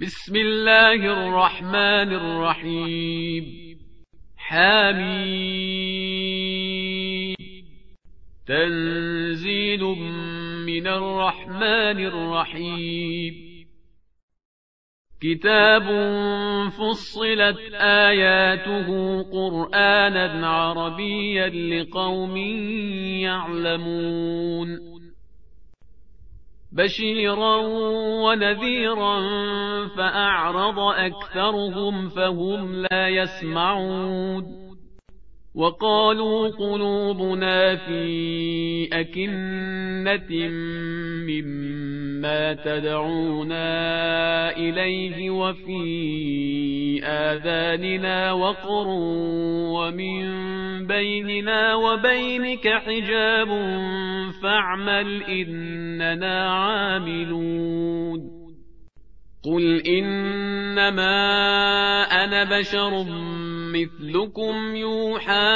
بسم الله الرحمن الرحيم. حميد تنزيل من الرحمن الرحيم. كتاب فصلت آياته قرآنا عربيا لقوم يعلمون. بشيرا ونذيرا فأعرض أكثرهم فهم لا يسمعون وقالوا قلوبنا في أكنة مما تدعونا إليه وفي آذاننا وقر ومن بيننا وبينك حجاب فاعمل إننا عاملون قل إنما أنا بشر مثلكم يوحى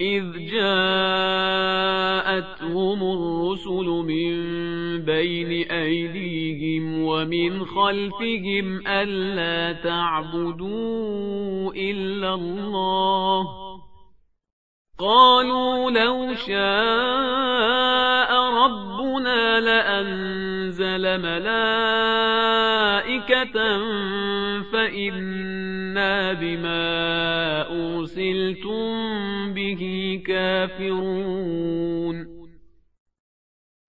إذ جاءتهم الرسل من بين أيديهم ومن خلفهم ألا تعبدوا إلا الله قالوا لو شاء ربنا لأنزل ملائكة فإنا بما أرسلتم به كافرون.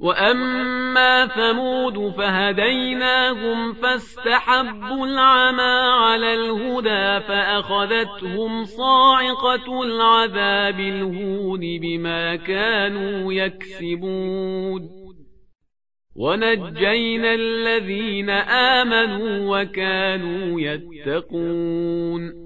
وأما ثمود فهديناهم فاستحبوا العمى على الهدى فأخذتهم صاعقة العذاب الهون بما كانوا يكسبون ونجينا الذين آمنوا وكانوا يتقون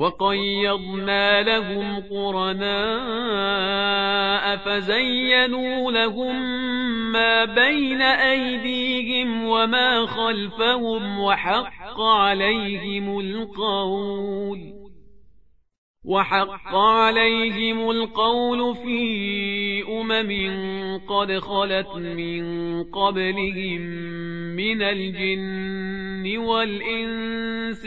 وقيضنا لهم قرناء فزينوا لهم ما بين أيديهم وما خلفهم وحق عليهم القول وحق عليهم القول في أمم قد خلت من قبلهم من الجن والإنس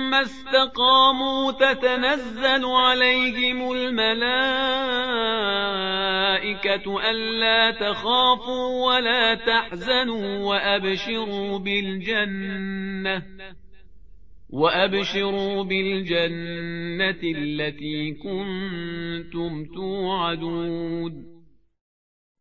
ثم استقاموا تتنزل عليهم الملائكة ألا تخافوا ولا تحزنوا وأبشروا بالجنة وأبشروا بالجنة التي كنتم توعدون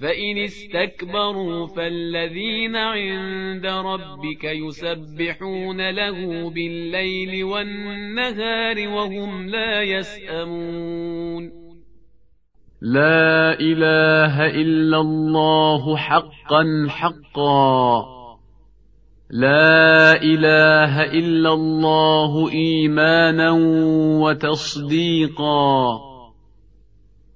فإن استكبروا فالذين عند ربك يسبحون له بالليل والنهار وهم لا يسأمون لا إله إلا الله حقا حقا لا إله إلا الله إيمانا وتصديقا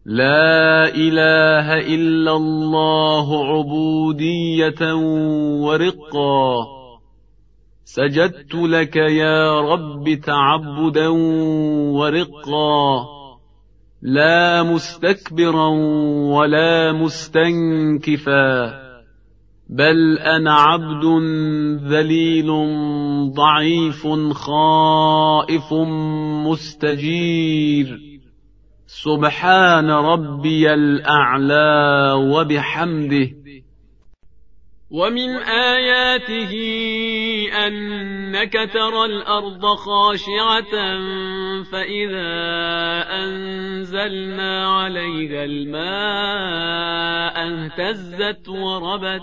لا إله إلا الله عبودية ورقا. سجدت لك يا رب تعبدا ورقا. لا مستكبرا ولا مستنكفا. بل أنا عبد ذليل ضعيف خائف مستجير. سبحان ربي الأعلى وبحمده. ومن آياته أنك ترى الأرض خاشعة فإذا أنزلنا عليها الماء اهتزت وربت.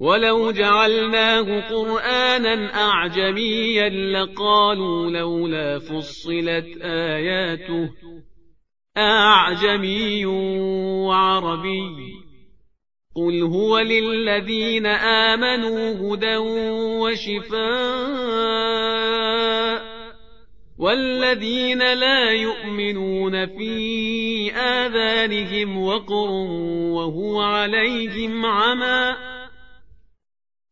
ولو جعلناه قرآنا أعجميا لقالوا لولا فصلت آياته. أعجمي وعربي. قل هو للذين آمنوا هدى وشفاء والذين لا يؤمنون في آذانهم وقر وهو عليهم عمى.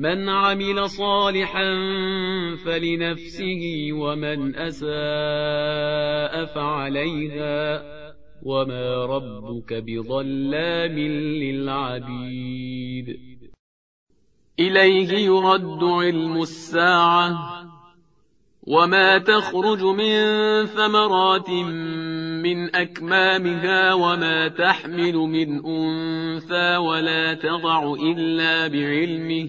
من عمل صالحا فلنفسه ومن أساء فعليها وما ربك بظلام للعبيد. إليه يرد علم الساعة وما تخرج من ثمرات من أكمامها وما تحمل من أنثى ولا تضع إلا بعلمه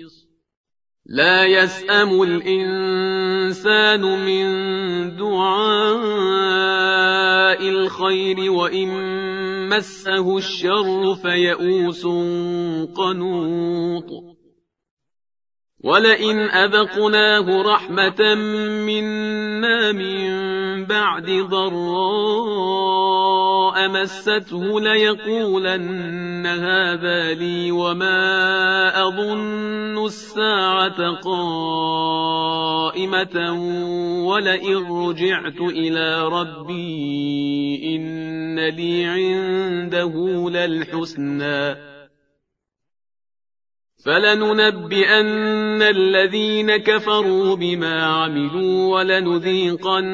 لا يسأم الإنسان من دعاء الخير وإن مسه الشر فيئوس قنوط. ولئن أذقناه رحمة منا من بعد ضراء مسته ليقولن هذا لي وما أظن الساعة قائمة ولئن رجعت إلى ربي إن لي عنده للحسنى فلننبئن الذين كفروا بما عملوا ولنذيقنهم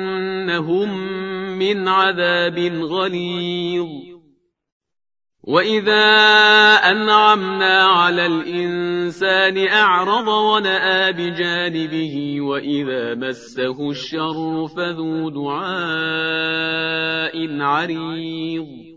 من عذاب غليظ. وإذا أنعمنا على الإنسان أعرض ونأى بجانبه وإذا مسه الشر فذو دعاء عريض.